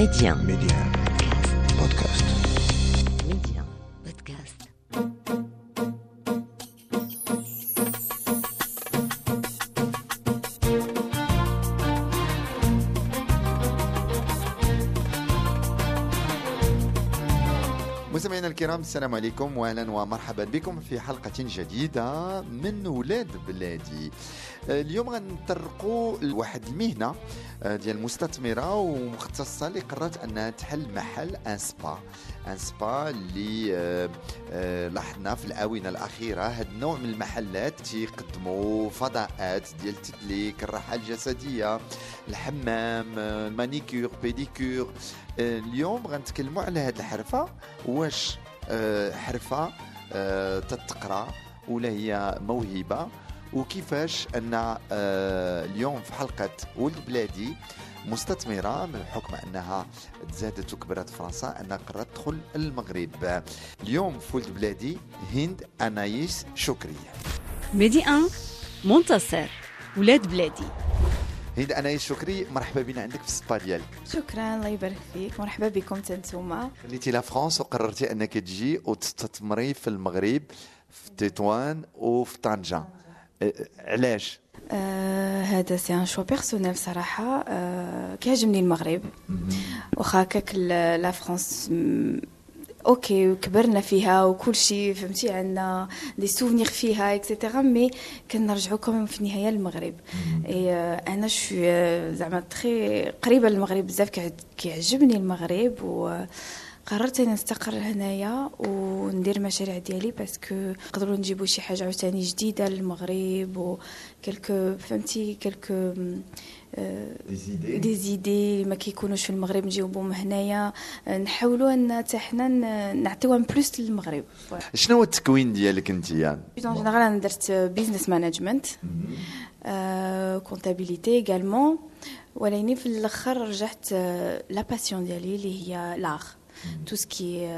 Médien. Médien. Podcast. الكرام السلام عليكم واهلا ومرحبا بكم في حلقة جديدة من ولاد بلادي. آه، اليوم غنطرقوا لواحد المهنة آه، ديال مستثمرة ومختصة اللي قررت أنها تحل محل ان سبا ان سبا اللي آه، لاحظنا في الآونة الأخيرة هذا النوع من المحلات تيقدموا فضاءات ديال التدليك الراحة الجسدية الحمام المانيكير بيديكير. آه، اليوم غنتكلموا على هذه الحرفة. واش آه، حرفة آه، تتقرا ولا هي موهبة؟ وكيفاش أن آه، اليوم في حلقة ولد بلادي مستثمرة من حكم أنها تزادت وكبرت فرنسا أنها قررت تدخل المغرب اليوم في ولد بلادي هند أنايس شكري. ميدي 1 منتصر ولاد بلادي. هند أنايس شكري مرحبا بنا عندك في السبا ديالك شكرا الله يبارك فيك. مرحبا بكم تنتوما خليتي la France وقررتي أنك تجي وتستثمري في المغرب في تطوان وفي طنجة. أه، علاش؟ آه هذا c'est un choix personnel صراحة. آه كيعجبني المغرب. واخا هكاك la France OK كبرنا فيها وكل شيء فهمتي؟ عندنا des souvenirs فيها et cetera mais كنرجعوا كمان في النهايه للمغرب اي آه، أنا je suis زعما très قريبة للمغرب بزاف كيع- كيعجبني المغرب و قررت اني نستقر هنايا وندير المشاريع ديالي parce que نقدروا نجيبوا شي حاجة عاوتاني جديدة للمغرب و quelques فهمتي؟ quelques des idées ما كيكونوش في المغرب نجيبوهم هنايا. آه، نحاولوا أن حتى حنا نعطيوها plus للمغرب. شنو هو التكوين ديالك أنت يعني en général أنا درت business management comptabilité également ولكن في الأخر رجعت la passion ديالي اللي هي l'art تو سكي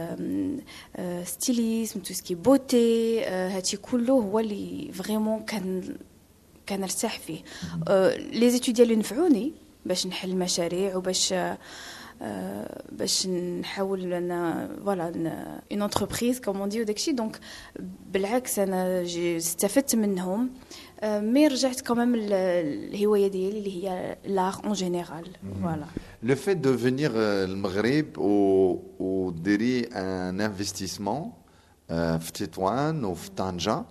ستيليزم تو سكي بوتي هادشي كله هو اللي فريمون كان كنرتاح فيه لي زيتود ديالي نفعوني باش نحل مشاريع وباش آه، باش نحاول انا فوالا اون انتربريز كوم دي وداكشي دونك بالعكس انا جي- استفدت منهم آه، مي رجعت كمان الهوايه ديالي اللي هي لاغ اون جينيرال فوالا le fait de venir euh, le Maghreb un investissement, euh, و فطنجة,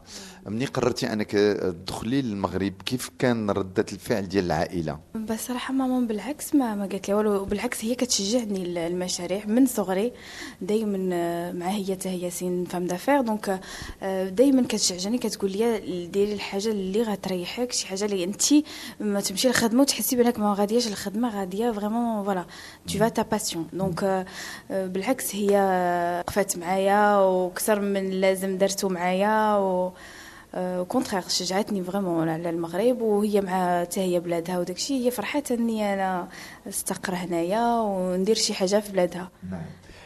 مني قررتي انك تدخلي للمغرب. كيف كان ردة الفعل ديال العائلة؟ بصراحة ماما بالعكس ما ما قالت لي والو. بالعكس هي كتشجعني ال- المشاريع من صغري. دائما آه، مع هي حتى هي c'est une femme d'affaires donc دائما كتشجعني كتقول لي ديري الحاجة اللي غتريحك شي حاجة اللي انت ما تمشي للخدمة وتحسي بأنك ما غادياش الخدمة. غادية vraiment voilà tu fais ta passion donc بالعكس هي وقفات معايا وكثر من اللازم درتو معايا au contraire شجعتني vraiment على المغرب وهي مع حتى هي بلادها وداكشي هي فرحات إني أنا أستقر هنايا وندير شي حاجة في بلادها.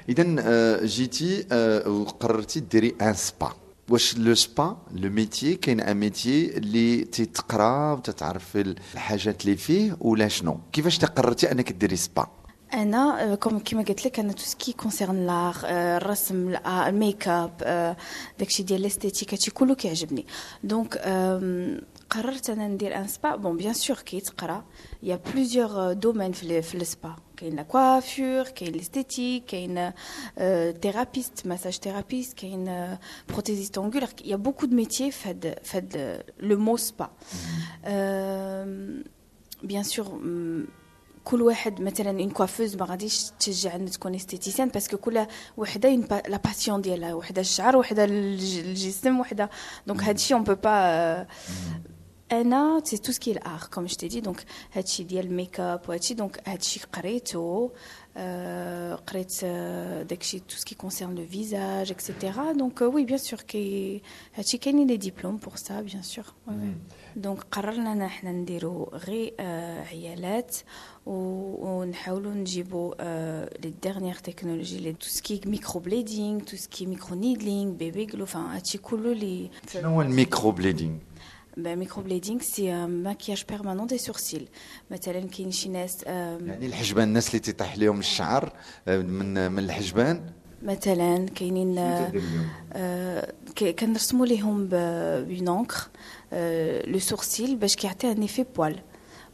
اذا جيتي آه، وقررتي ديري ان سبا واش لو سبا لو ميتي كاين ان ميتي اللي تتقرا وتتعرف الحاجات اللي فيه ولا شنو؟ كيفاش تقررتي أنك ديري سبا انا آه، كوم كيما قلت لك انا تو سكي كونسيرن لاغ الرسم الآ- الميك اب آه، داكشي ديال الاستيتيك هادشي كله كيعجبني دونك آم، قررت انا ندير ان سبا بون بيان سور كيتقرا يا بليزيور دومين في ال- في السبا كاين لا كوافور كاين الاستيتيك كاين ثيرابيست مساج ثيرابيست كاين بروتيزيست اونغولار يا بوكو دو ميتيي في هاد في هاد لو مو سبا بيان سور كل واحد مثلا اون كوافوز ما غاديش تشجع ان تكون استيتيسيان باسكو كل وحده une pa- لا باسيون ديالها وحده الشعر وحده الج- الجسم وحده دونك هادشي اون بو با انا سي تو سكي الار كوم جو تي دي دونك هادشي ديال الميك اب وهادشي دونك هادشي قريتو آه، قريت آه، داكشي تو سكي كونسيرن لو فيزاج اكسيتيرا دونك وي بيان سور كي هادشي كاينين لي ديبلوم بور سا بيان سور دونك قررنا إن إحنا نديرو غير آه، عيالات ونحاولوا نجيبوا les dernières technologies les tout ce qui microblading tout ce qui microneedling baby glow enfin هادشي كله اللي شنو هو ال microblading Ben, microblading, c'est un maquillage permanent des sourcils. مثلا كاين شي ناس يعني الحجبان الناس اللي تيطيح لهم الشعر آه، من من الحجبان؟ مثلا كاينين ك- كنرسموا ليهم بون انكر لو سورسيل باش كيعطي ان ايفي بوال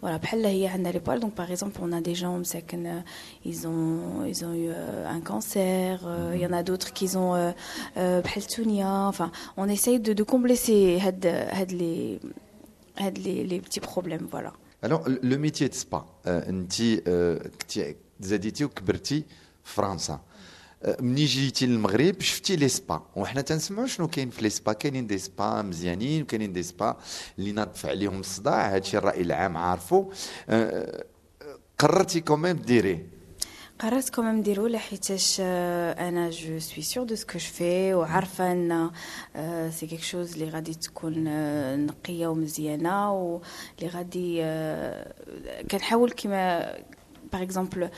Voilà, بحال هي عندنا لي بوال دونك باغ اكزومبل on a des gens مساكن آه، ils ont ils ont eu euh, un cancer euh, il y en a d'autres qui ont euh, euh, بحال التونيا enfin on essaye de de combler ces هاد هاد les هاد les les petits problèmes voilà الوغ لو ميتي دو سبا انت آه، كنتي زاديتي وكبرتي في فرنسا ملي جيتي للمغرب شفتي les spas وحنا تنسمعوا شنو كاين في les spas كاينين des spas مزيانين وكاينين des spas اللي ناض عليهم الصداع هادشي الراي العام عارفو آه، قررتي quand même ديريه قررت quand même نديرو لحيتاش أنا je suis sûre de ce que je fais وعارفه ان c'est quelque chose اللي غادي تكون نقيه ومزيانه واللي غادي كنحاول كيما par exemple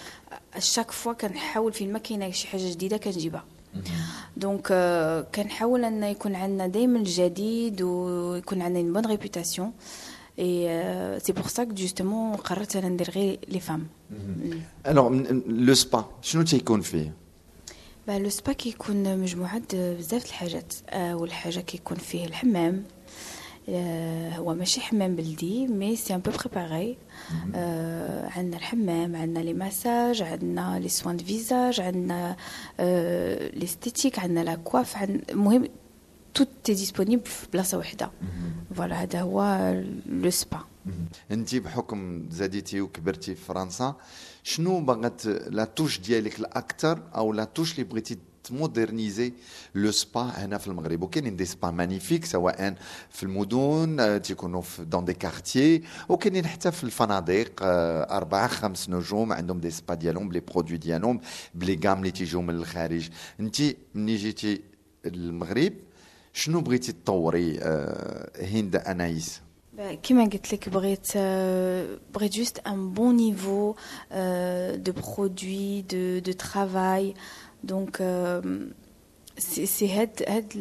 chaque fois كنحاول فين ما كاينة شي حاجة جديده كنجيبها donc كنحاول ان يكون عندنا دائما الجديد ويكون عندنا une bonne réputation. Et euh, c'est pour ça que justement قررت أنا ندير غير les femmes Alors le spa شنو تيكون فيه le spa كيكون مجموعة بزاف الحاجات اول حاجة كيكون فيه الحمام هو ماشي حمام بلدي mais c'est un peu préparé. عندنا الحمام عندنا les massages عندنا les soins de visage عندنا l'esthétique عندنا la coiffe المهم tout est disponible في بلاصة وحدة. voilà هذا هو le spa انت بحكم زاديتي وكبرتي في فرنسا شنو بغات la touche ديالك الأكثر أو la touche اللي بغيتي تمودرنيزي لو سبا هنا في المغرب وكاينين دي سبا مانيفيك سواء في المدن آه، تيكونوا في دون دي كارتيي وكاينين حتى في الفنادق آه، أربعة خمس نجوم عندهم دي سبا ديالهم بلي برودوي ديالهم بلي غام اللي تيجيو من الخارج انت ملي جيتي المغرب شنو بغيتي تطوري آه، هند انايس Bah, كيما قلت لك بغيت آه، بغيت جوست ان بون نيفو دو برودوي دو دو ترافاي دونك سي سي هاد هاد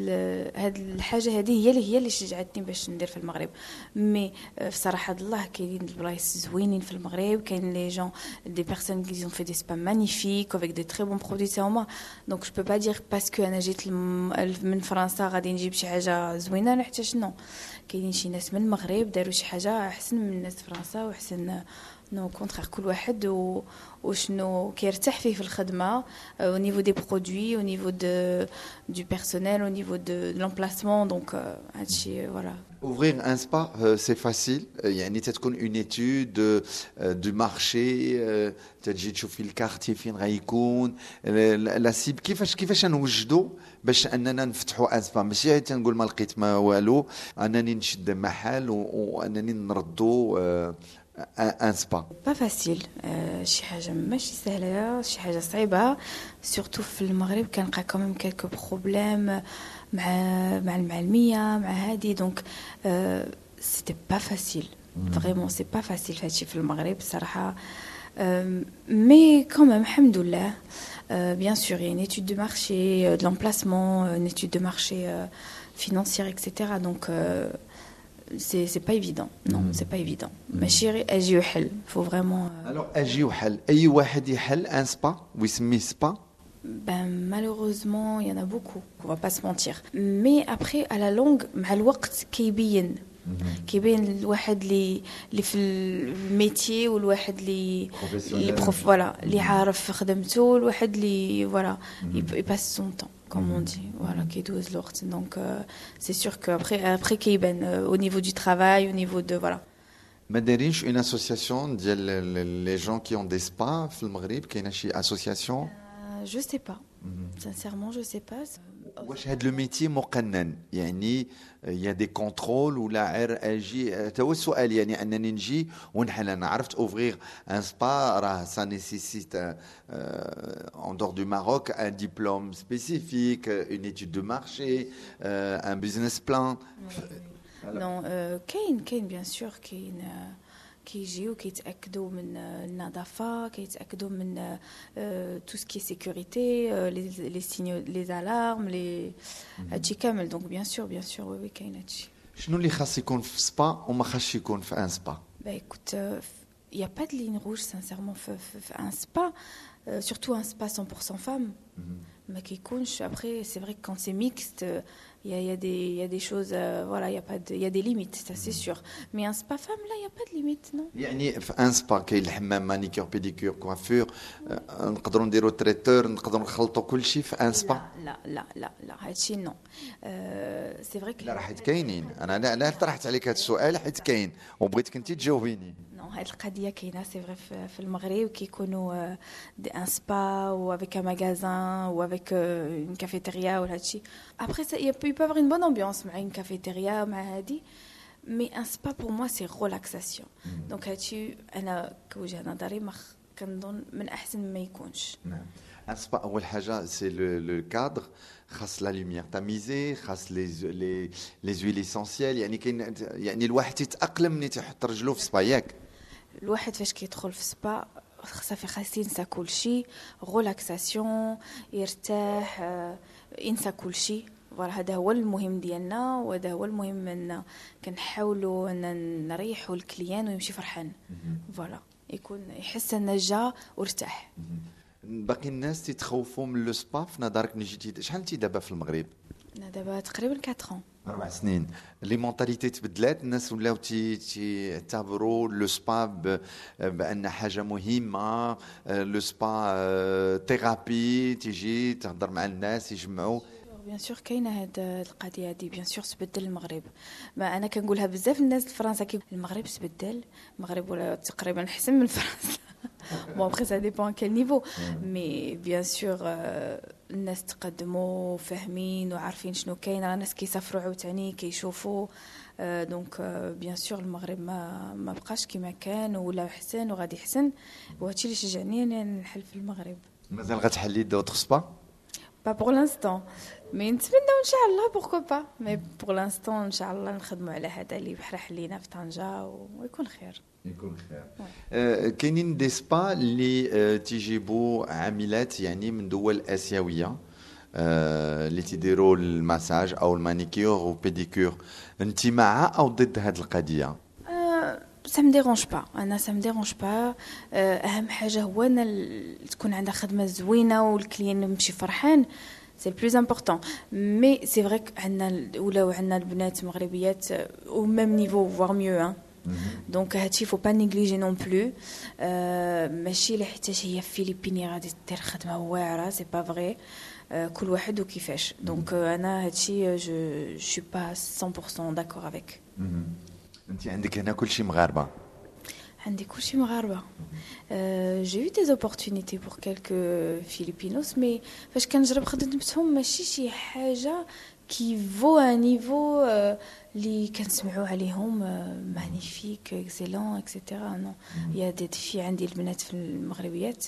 هاد الحاجة هذه هي اللي هي اللي شجعتني باش ندير في المغرب. mais في صراحة الله كاينين البلايص زوينين في المغرب كاين les gens des personnes qui ont fait des spas magnifiques avec des très bons produits تا هما donc je peux pas dire parce que أنا جيت من فرنسا غادي نجيب شي حاجة زوينة لا حتى شنو. كاينين شي ناس من المغرب داروا شي حاجة أحسن من الناس فرنسا وأحسن نو كونترير كل واحد و... وشنو كيرتاح فيه في الخدمه او نيفو دي برودوي او نيفو دو دو بيرسونيل او نيفو دو لومبلاسمون دونك هادشي فوالا Ouvrir un spa, euh, c'est facile. Euh, يعني تتكون une étude euh, du marché euh, تجي تشوفي الكارتي فين غيكون لا سيب كيفاش كيفاش نوجدوا باش اننا نفتحوا ان سبا ماشي تنقول ما لقيت ما والو انني نشد محل و- وانني نردوا آه، ان سبا با فاسيل آه، شي حاجه ماشي سهله شي حاجه صعيبه سورتو في المغرب كنلقى كوميم كالكو بروبليم مع مع المعلميه مع هادي دونك سيتي با فاسيل فريمون سي با فاسيل هادشي في المغرب الصراحه مي كوميم الحمد لله بيان سور il y a une étude de marché euh, de l'emplacement euh, une étude de marché euh, financière etc donc euh, c'est c'est pas évident non c'est pas évident ماشي غير اجي وحل faut vraiment euh, الوغ اجي وحل اي واحد يحل ان سبا ويسميه سبا Ben, malheureusement, il y en a beaucoup, on va pas se mentir. Mais après, à la longue, مع الوقت كيبين كيبين الواحد اللي اللي في الميتي والواحد اللي اللي بروف فوالا اللي عارف خدمته والواحد اللي فوالا يباس سون طون comme on hmm. dit, voilà, qui est l'ort. Donc euh, c'est sûr qu'après, après Keiben, euh, au niveau du travail, au niveau de voilà. Maderich, une association, les gens qui ont des spas, le Maghreb, qui est une association? Euh, je ne sais pas. Hmm. Sincèrement, je ne sais pas. واش هاد لو ميتي مقنن يعني يا دي كونترول ولا غير اجي هذا هو السؤال يعني انني نجي ونحل انا عرفت اوفغيغ ان سبا راه سا نيسيسيت اون دور دو ماروك ان ديبلوم سبيسيفيك اون ايتود دو مارشي ان بيزنس بلان نو آه، كاين كاين بيان سور كاين آه، كيجيو كيتاكدوا من آه، النظافه كيتاكدوا من تو سكي سيكوريتي لي سينيو لي الارم لي هادشي كامل دونك بيان سور بيان سور وي وي كاين هادشي شنو اللي خاص يكون في سبا وما خاصش يكون في ان سبا Bah écoute, il n'y a pas de ligne rouge, sincèrement, f- f- f- un spa, euh, surtout un spa 100% femme. Mais qui couche, après, c'est vrai que quand c'est mixte, euh, il y, a, il y a des- il y a des choses, euh, voilà, il y, a pas de- il y a des limites, ça c'est sûr. Mais un spa femme, là, il n'y a pas de limite, non يعني في ان سبا كاين الحمام مانيكير بيديكير كوافور آه، نقدروا نديروا تريتور نقدروا نخلطوا كل شيء في ان سبا لا لا لا لا هادشي non. Euh, c'est vrai que لا راه حيت كاينين انا لا لا طرحت عليك هذا السؤال حيت كاين وبغيتك انت تجاوبيني Non, هاد القضية كاينة سي فري في في المغرب كيكونوا ان سبا و افيك ان ماغازان و افيك اون كافيتيريا ولا هادشي ابخي سا يو بو افوار اون بون امبيونس مع اون كافيتيريا مع هادي مي ان سبا بور موا سي ريلاكساسيون دونك هادشي انا كوجهة نظري ما خ- كنظن من احسن ما يكونش نعم ان سبا اول حاجه سي لو كادر خاص لا لوميير تاميزي خاص لي لي لي زويل اسونسيال يعني كاين يعني الواحد يتاقلم ملي تيحط رجلو في سبا ياك الواحد فاش كيدخل في سبا صافي خاص ينسى كلشي ريلاكساسيون يرتاح آه، ينسى كلشي فوالا هذا هو المهم ديالنا وهذا هو المهم أن كنحاولوا أن نريحوا ال client ويمشي فرحان. voilà. يكون يحس ان جا وارتاح. باقي الناس تيتخوفوا من le spa في نظرك ملي جيتي شحال انت دابا في المغرب؟ أنا دابا تقريبا 4 ans. أربع سنين. les mentalités تبدلات الناس ولاو تي- تيعتبروا le spa بأن حاجة مهمة le spa thérapie تيجي تهضر مع الناس يجمعوا bien sûr كاينة هاد القضية هادي bien sûr تبدل المغرب. ما أنا كنقولها بزاف الناس لفرنسا كي المغرب تبدل المغرب ولا تقريبا احسن من فرنسا. bon après ça dépend quel niveau mais bien sûr الناس تقدموا فاهمين وعارفين شنو كاين. راه الناس كيسافروا عاوتاني كيشوفوا. donc بيان سور المغرب ما ما بقاش كيما كان ولا احسن وغادي يحسن. وهادشي اللي شجعني اني نحل في المغرب. مازال غتحلي d'autres spas؟ Pas pour l'instant. Mais نتمنى إن شاء الله pourquoi pas. Mais pour l'instant إن شاء الله نخدموا على هذا اللي بحال حلينا في طنجة و- ويكون خير. يكون خير آه، كاينين des spas اللي آه، تيجيبوا عاملات يعني من دول آسيوية آه، اللي تيديروا المساج أو ال manucure و pédicure انت مع أو ضد هذه القضية ça me dérange pas. أنا ça me dérange pas. آه، أهم حاجة هو ان تكون عندها خدمة زوينة وال client يمشي فرحان. سي بلوز امبورطون مي سي فري عندنا ولاو عندنا البنات مغربيات او ميم نيفو فوار ميو دونك هادشي فو با نيغليجي نون بلو آه، ماشي لحيتاش هي فيليبيني غادي دير خدمه واعره سي با فغي كل واحد وكيفاش دونك آه، انا هادشي جو شو با 100% داكور افيك انت عندك هنا كل شيء مغاربه عندي كلشي مغاربه Euh, j'ai eu des opportunités pour quelques Filipinos, mais qui vaut un niveau euh, magnifique, excellent, etc. Non. Il y a des filles,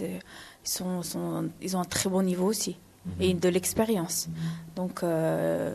ils, sont, sont, ils ont un très bon niveau aussi, et de l'expérience. Donc, euh،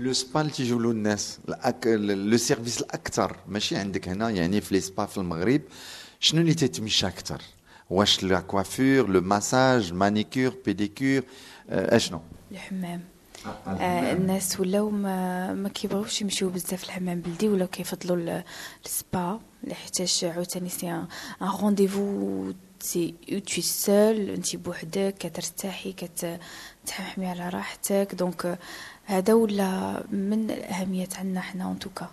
لو سبا اللي تيجيو الناس الأك... le service الأكثر ماشي عندك هنا يعني في les spas في المغرب شنو اللي تيتمشى أكثر؟ واش la coiffure le massage manucure pédicure آه، أشنو؟ الحمام. آه، الناس ولاو ما ما كيبغيوش يمشيو بزاف الحمام بلدي ولاو كيفضلوا ال- السبا لحيتاش عاوتاني c'est un rendez-vous c'est tout seul انت بوحدك كترتاحي كتحمي على راحتك. donc آه، هذا ولا من الاهميات عندنا حنا اون توكا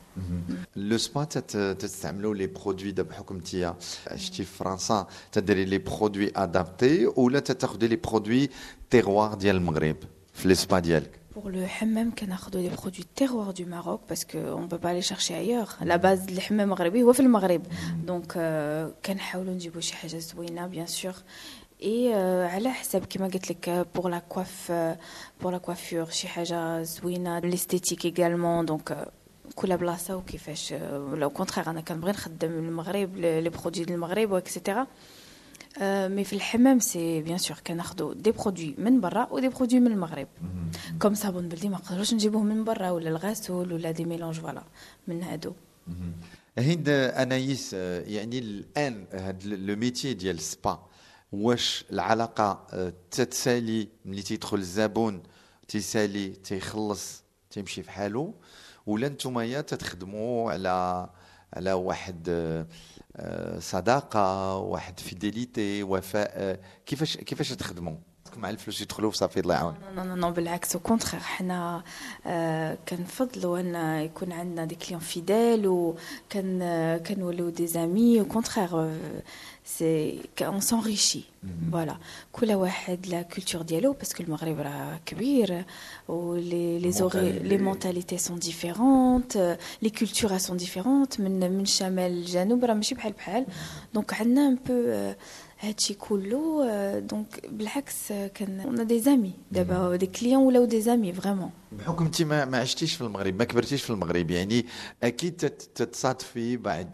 لو سبا تت- تستعملوا لي برودوي دابا بحكم انت عشتي في فرنسا تديري لي برودوي ادابتي ولا تاخذي لي برودوي تيغوار ديال المغرب في لي سبا ديالك Pour le hammam, كناخذوا les produits terroirs du Maroc parce qu'on ne peut pas aller chercher ailleurs. La base الحمام مغربي هو في المغرب. Donc euh, كنحاولوا نجيبوا شي حاجة زوينة bien sûr. Et euh, على حساب كما قلت لك pour la coiffe euh, pour la coiffure شي حاجة زوينة l'esthétique également donc euh, كل بلاصه وكيفاش لو كونتخيغ انا كنبغي نخدم المغرب لي برودوي ديال المغرب واكسيتيرا مي في الحمام سي بيان سور كناخذوا دي برودوي من برا ودي برودوي من المغرب كوم صابون بلدي ما نقدروش نجيبوه من برا ولا الغسول ولا دي ميلونج فوالا من هادو هند انايس يعني الان هذا لو ميتي ديال السبا واش العلاقة آه، تتسالي ملي تيدخل الزبون تيسالي تيخلص تيمشي في حاله ولا نتوما تتخدموا على على واحد آه، آه، صداقة واحد فيديليتي وفاء؟ كيفاش كيفاش تخدموا مع الفلوس يدخلوا صافي الله يعاون نو نو نو بالعكس او كونتخيغ حنا آه، كنفضلوا ان يكون عندنا دي كليون فيديل وكان كنوليو دي زامي او كونتخيغ سي اون سونريشي فوالا كل واحد لا كولتور ديالو باسكو المغرب راه كبير و لي لي زوري لي مونتاليتي سون ديفيرونت لي كولتور سون ديفيرونت من من الشمال للجنوب راه ماشي بحال بحال دونك عندنا ان بو هادشي كله دونك بالعكس كان اون دي زامي دابا دي كليون ولاو دي زامي فريمون بحكم انت ما, ما عشتيش في المغرب ما كبرتيش في المغرب يعني أكيد تتصادفي بعض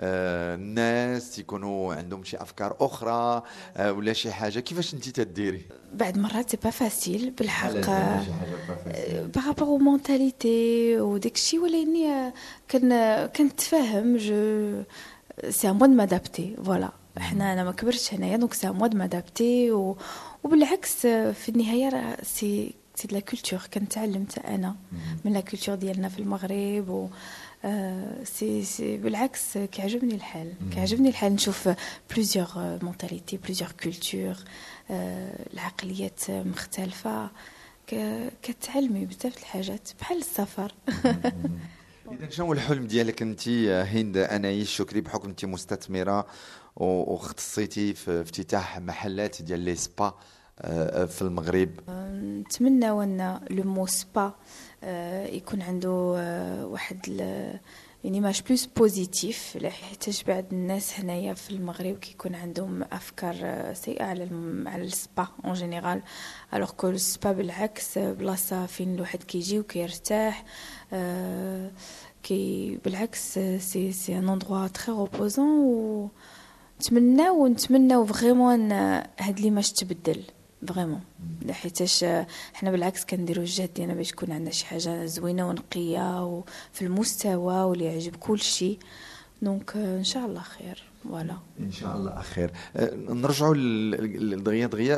آه الناس يكونوا عندهم شي أفكار أخرى آه ولا شي حاجة. كيفاش انت تديري؟ بعد مرات c'est pas facile بالحق par rapport aux mentalités وداك الشيء ولاني كان كنتفاهم je sais comment m'adapter voilà إحنا أنا ما كبرتش هنايا donc c'est moi de m'adapter و... وبالعكس في النهاية راه c'est c'est la culture كنتعلم أنا. من la culture ديالنا في المغرب و سي سي بالعكس كيعجبني الحال. كيعجبني الحال نشوف plusieurs mentalités plusieurs cultures العقليات مختلفة. كتعلمي بزاف الحاجات بحال السفر. إذا شنو الحلم ديالك انت هند أنايس شكري بحكم انت مستثمرة واختصيتي في افتتاح محلات ديال les spas آه، في المغرب. نتمنى أن le mot spa يكون عنده آه، واحد يعني image plus positive حيتاش بعض الناس هنايا في المغرب كيكون عندهم أفكار آه، سيئة على على ال spa en général alors que ال spa بالعكس بلاصة فين الواحد كيجي وكيرتاح كي بالعكس c'est c'est un endroit très reposant و نتمناو ونتمناو vraiment هاد l'image تبدل vraiment حيتاش حنا بالعكس كنديرو الجهد ديالنا باش تكون عندنا شي حاجة زوينه ونقيه وفي المستوى واللي يعجب كل شيء donc ان شاء الله خير voilà ان شاء الله خير نرجعوا دغيا دغيا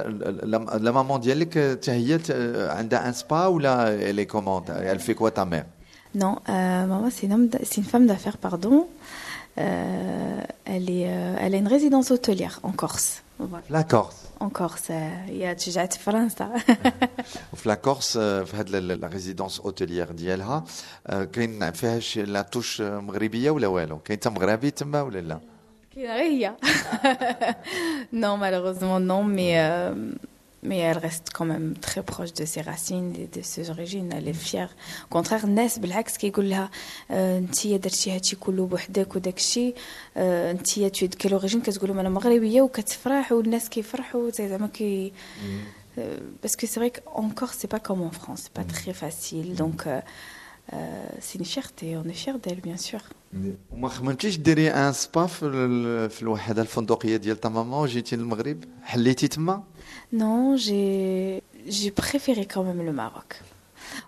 la maman ديالك حتى هي عندها ان سبا ولا لي كوموند elle fait quoi ta mère Non, euh, maman, c'est une, une, femme d'affaires, pardon. Euh, elle, est, euh, elle a une résidence hôtelière en Corse. Voilà. La Corse En Corse, il y a تشجعت في فرنسا. في لا كورس في هاد لا ريزيدونس اوتيليير ديالها كاين فيها شي لا توش مغربيه ولا والو كاين حتى مغربي تما ولا لا كاين غير هي نو مالوغوزمون نو مي mais elle reste quand même très proche de ses racines et de ses origines elle est fière au contraire الناس بالعكس كيقول لها انت درتي هادشي كله بوحدك وداك الشيء انت تو كيل اوريجين كتقول لهم انا مغربيه وكتفرح والناس كيفرحوا زعما كي parce que c'est vrai qu'en Corse c'est pas comme en France c'est pas très facile donc سي فيرتي اون فير ديل بيان سور وما خممتيش ديري ان سبا في, في الوحده الفندقيه ديال تماما وجيتي للمغرب حليتي تما Non, j'ai j'ai préféré quand même le Maroc.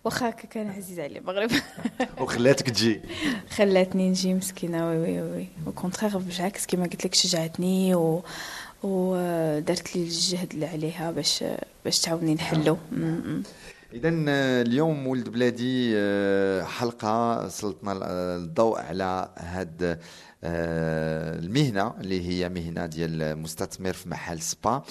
واخا كان عزيز علي المغرب وخلاتك تجي خلاتني نجي مسكينه oui oui oui au contraire بالعكس كيما قلت لك شجعتني و ودارت لي الجهد اللي عليها باش باش تعاوني نحلو اذا اليوم ولد بلادي حلقة سلطنا الضوء على هاد آه، المهنة اللي هي مهنة ديال مستثمر في محل سبا.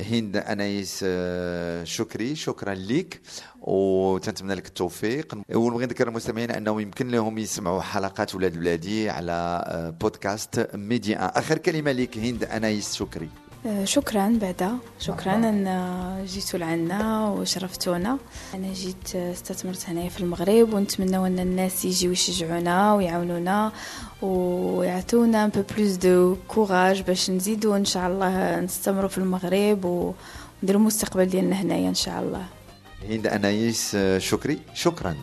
هند أنايس آه، شكري شكرا لك وتنتمنى لك التوفيق. ونبغي نذكر المستمعين انهم يمكن لهم يسمعوا حلقات ولاد بلادي على آه، بودكاست ميديا آخر. كلمة لك هند أنايس شكري. آه، شكرا بعدا. شكرا أن جيتوا لعنا وشرفتونا. أنا جيت استثمرت هنايا في المغرب ونتمنى أن الناس يجيو يشجعونا ويعاونونا ويعطونا un peu plus de courage باش نزيدوا إن شاء الله نستمروا في المغرب ونديروا المستقبل ديالنا هنايا إن شاء الله. هند أنايس شكري. شكرا.